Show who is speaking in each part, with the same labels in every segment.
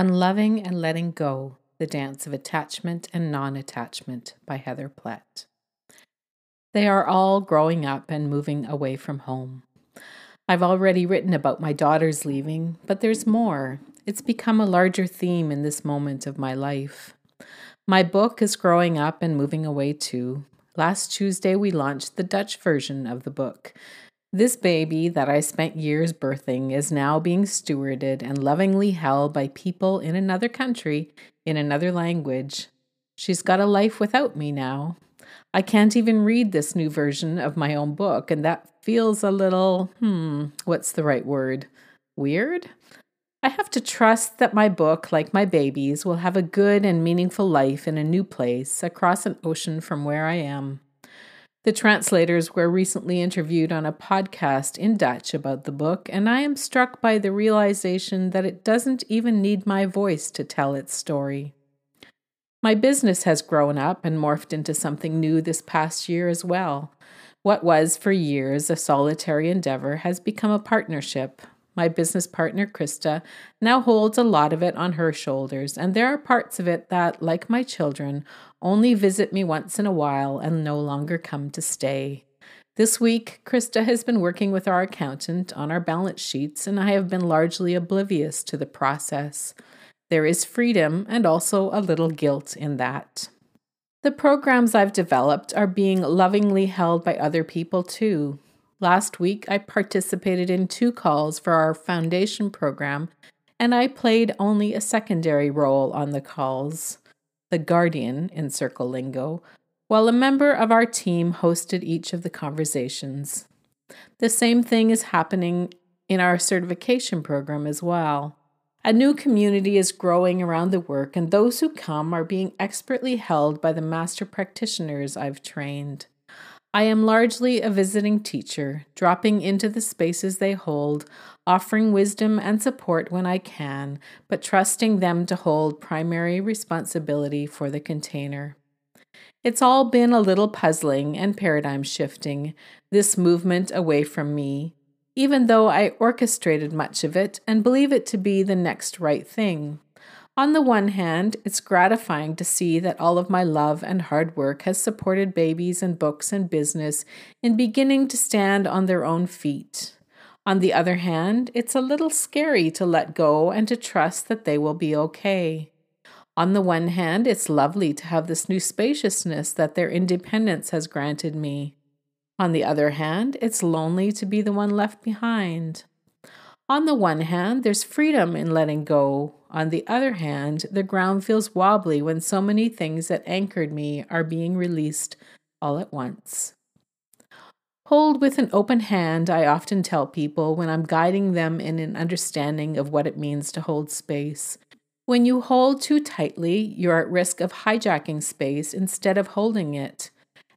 Speaker 1: On Loving and Letting Go The Dance of Attachment and Non Attachment by Heather Plett. They are all growing up and moving away from home. I've already written about my daughters leaving, but there's more. It's become a larger theme in this moment of my life. My book is growing up and moving away too. Last Tuesday, we launched the Dutch version of the book, this baby that I spent years birthing is now being stewarded and lovingly held by people in another country, in another language. She's got a life without me now. I can't even read this new version of my own book, and that feels a little, hmm, what's the right word? Weird? I have to trust that my book, like my babies, will have a good and meaningful life in a new place across an ocean from where I am. The translators were recently interviewed on a podcast in Dutch about the book, and I am struck by the realization that it doesn't even need my voice to tell its story. My business has grown up and morphed into something new this past year as well. What was for years a solitary endeavor has become a partnership, my business partner, Krista, now holds a lot of it on her shoulders, and there are parts of it that, like my children, only visit me once in a while and no longer come to stay. This week, Krista has been working with our accountant on our balance sheets, and I have been largely oblivious to the process. There is freedom and also a little guilt in that. The programs I've developed are being lovingly held by other people too. Last week, I participated in two calls for our foundation program, and I played only a secondary role on the calls, the guardian in circle lingo, while a member of our team hosted each of the conversations. The same thing is happening in our certification program as well. A new community is growing around the work, and those who come are being expertly held by the master practitioners I've trained. I am largely a visiting teacher, dropping into the spaces they hold, offering wisdom and support when I can, but trusting them to hold primary responsibility for the container. It's all been a little puzzling and paradigm shifting, this movement away from me, even though I orchestrated much of it and believe it to be the next right thing. On the one hand, it's gratifying to see that all of my love and hard work has supported babies and books and business in beginning to stand on their own feet. On the other hand, it's a little scary to let go and to trust that they will be okay. On the one hand, it's lovely to have this new spaciousness that their independence has granted me. On the other hand, it's lonely to be the one left behind. On the one hand, there's freedom in letting go. On the other hand, the ground feels wobbly when so many things that anchored me are being released all at once. Hold with an open hand, I often tell people when I'm guiding them in an understanding of what it means to hold space. When you hold too tightly, you're at risk of hijacking space instead of holding it.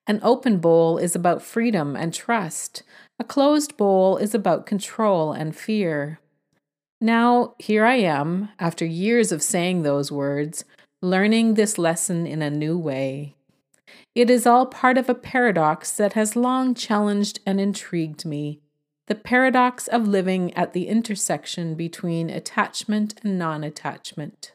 Speaker 1: An open bowl is about freedom and trust. A closed bowl is about control and fear. Now, here I am, after years of saying those words, learning this lesson in a new way. It is all part of a paradox that has long challenged and intrigued me the paradox of living at the intersection between attachment and non attachment.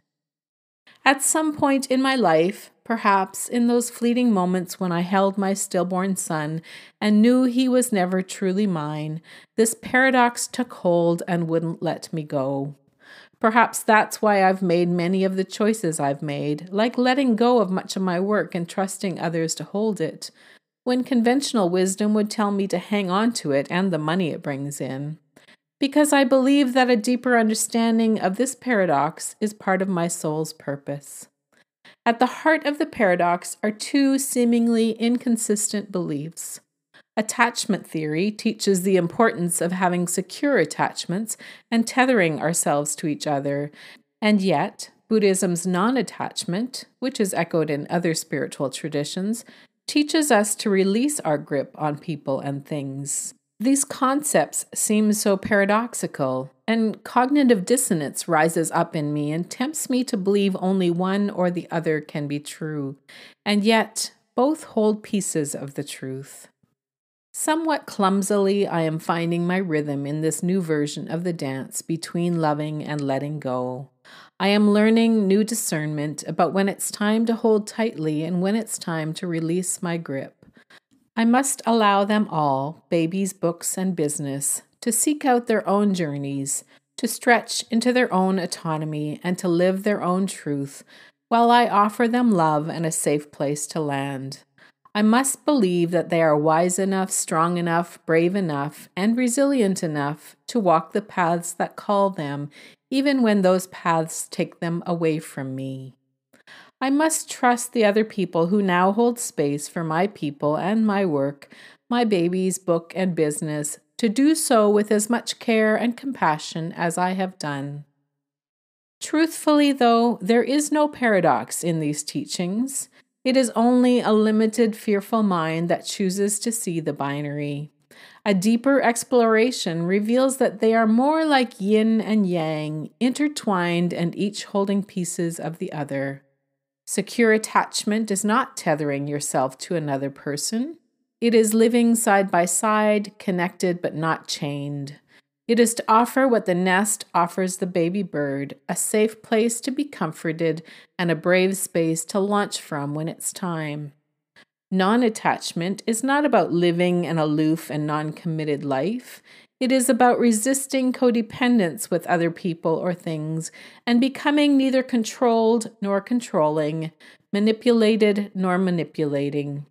Speaker 1: At some point in my life, perhaps in those fleeting moments when I held my stillborn son and knew he was never truly mine, this paradox took hold and wouldn't let me go. Perhaps that's why I've made many of the choices I've made, like letting go of much of my work and trusting others to hold it, when conventional wisdom would tell me to hang on to it and the money it brings in because I believe that a deeper understanding of this paradox is part of my soul's purpose. At the heart of the paradox are two seemingly inconsistent beliefs. Attachment theory teaches the importance of having secure attachments and tethering ourselves to each other, and yet, Buddhism's non attachment, which is echoed in other spiritual traditions, teaches us to release our grip on people and things. These concepts seem so paradoxical, and cognitive dissonance rises up in me and tempts me to believe only one or the other can be true, and yet both hold pieces of the truth. Somewhat clumsily, I am finding my rhythm in this new version of the dance between loving and letting go. I am learning new discernment about when it's time to hold tightly and when it's time to release my grip. I must allow them all, babies, books, and business, to seek out their own journeys, to stretch into their own autonomy, and to live their own truth, while I offer them love and a safe place to land. I must believe that they are wise enough, strong enough, brave enough, and resilient enough to walk the paths that call them, even when those paths take them away from me. I must trust the other people who now hold space for my people and my work, my baby's book and business, to do so with as much care and compassion as I have done. Truthfully, though, there is no paradox in these teachings. It is only a limited, fearful mind that chooses to see the binary. A deeper exploration reveals that they are more like yin and yang, intertwined and each holding pieces of the other. Secure attachment is not tethering yourself to another person. It is living side by side, connected but not chained. It is to offer what the nest offers the baby bird a safe place to be comforted and a brave space to launch from when it's time. Non attachment is not about living an aloof and non committed life. It is about resisting codependence with other people or things and becoming neither controlled nor controlling, manipulated nor manipulating.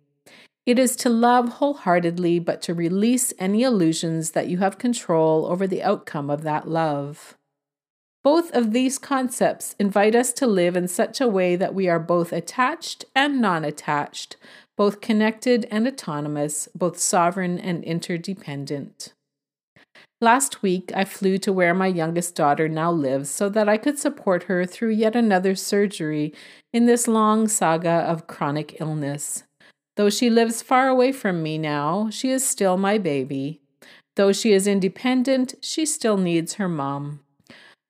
Speaker 1: It is to love wholeheartedly, but to release any illusions that you have control over the outcome of that love. Both of these concepts invite us to live in such a way that we are both attached and non attached, both connected and autonomous, both sovereign and interdependent. Last week, I flew to where my youngest daughter now lives so that I could support her through yet another surgery in this long saga of chronic illness. Though she lives far away from me now, she is still my baby. Though she is independent, she still needs her mom.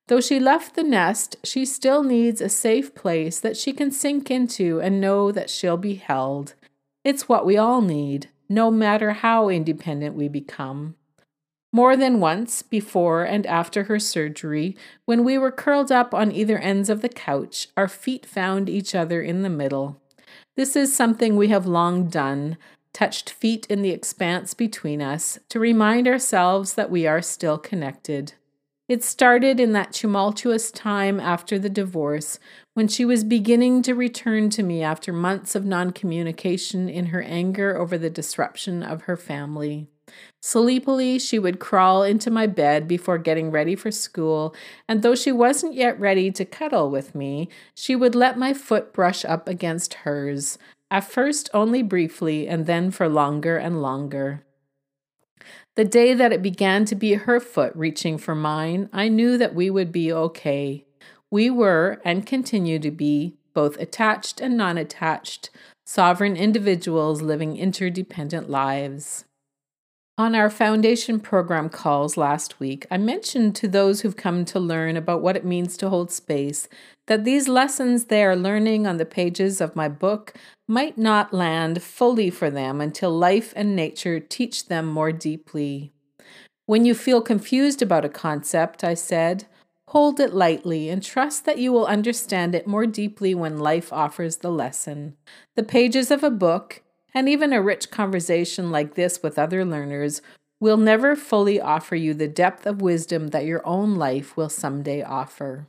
Speaker 1: Though she left the nest, she still needs a safe place that she can sink into and know that she'll be held. It's what we all need, no matter how independent we become. More than once, before and after her surgery, when we were curled up on either ends of the couch, our feet found each other in the middle. This is something we have long done, touched feet in the expanse between us, to remind ourselves that we are still connected. It started in that tumultuous time after the divorce, when she was beginning to return to me after months of non communication in her anger over the disruption of her family. Sleepily, she would crawl into my bed before getting ready for school, and though she wasn't yet ready to cuddle with me, she would let my foot brush up against hers, at first only briefly, and then for longer and longer. The day that it began to be her foot reaching for mine, I knew that we would be okay. We were, and continue to be, both attached and non attached, sovereign individuals living interdependent lives. On our foundation program calls last week, I mentioned to those who've come to learn about what it means to hold space that these lessons they are learning on the pages of my book might not land fully for them until life and nature teach them more deeply. When you feel confused about a concept, I said, hold it lightly and trust that you will understand it more deeply when life offers the lesson. The pages of a book, and even a rich conversation like this with other learners will never fully offer you the depth of wisdom that your own life will someday offer.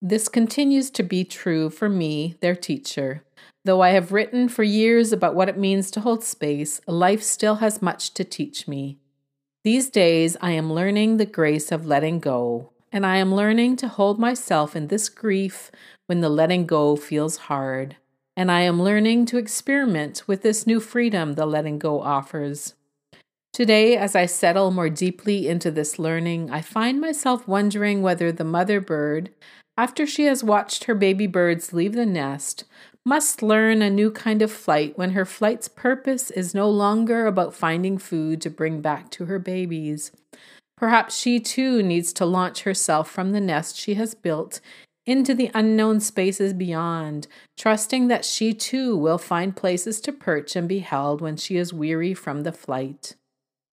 Speaker 1: This continues to be true for me, their teacher. Though I have written for years about what it means to hold space, life still has much to teach me. These days, I am learning the grace of letting go, and I am learning to hold myself in this grief when the letting go feels hard and I am learning to experiment with this new freedom the letting go offers. Today, as I settle more deeply into this learning, I find myself wondering whether the mother bird, after she has watched her baby birds leave the nest, must learn a new kind of flight when her flight's purpose is no longer about finding food to bring back to her babies. Perhaps she too needs to launch herself from the nest she has built into the unknown spaces beyond, trusting that she too will find places to perch and be held when she is weary from the flight.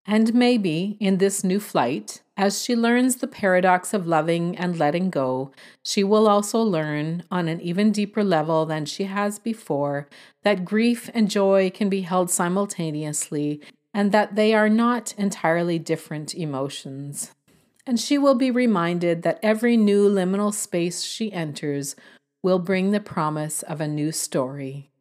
Speaker 1: And maybe in this new flight, as she learns the paradox of loving and letting go, she will also learn on an even deeper level than she has before that grief and joy can be held simultaneously and that they are not entirely different emotions. And she will be reminded that every new liminal space she enters will bring the promise of a new story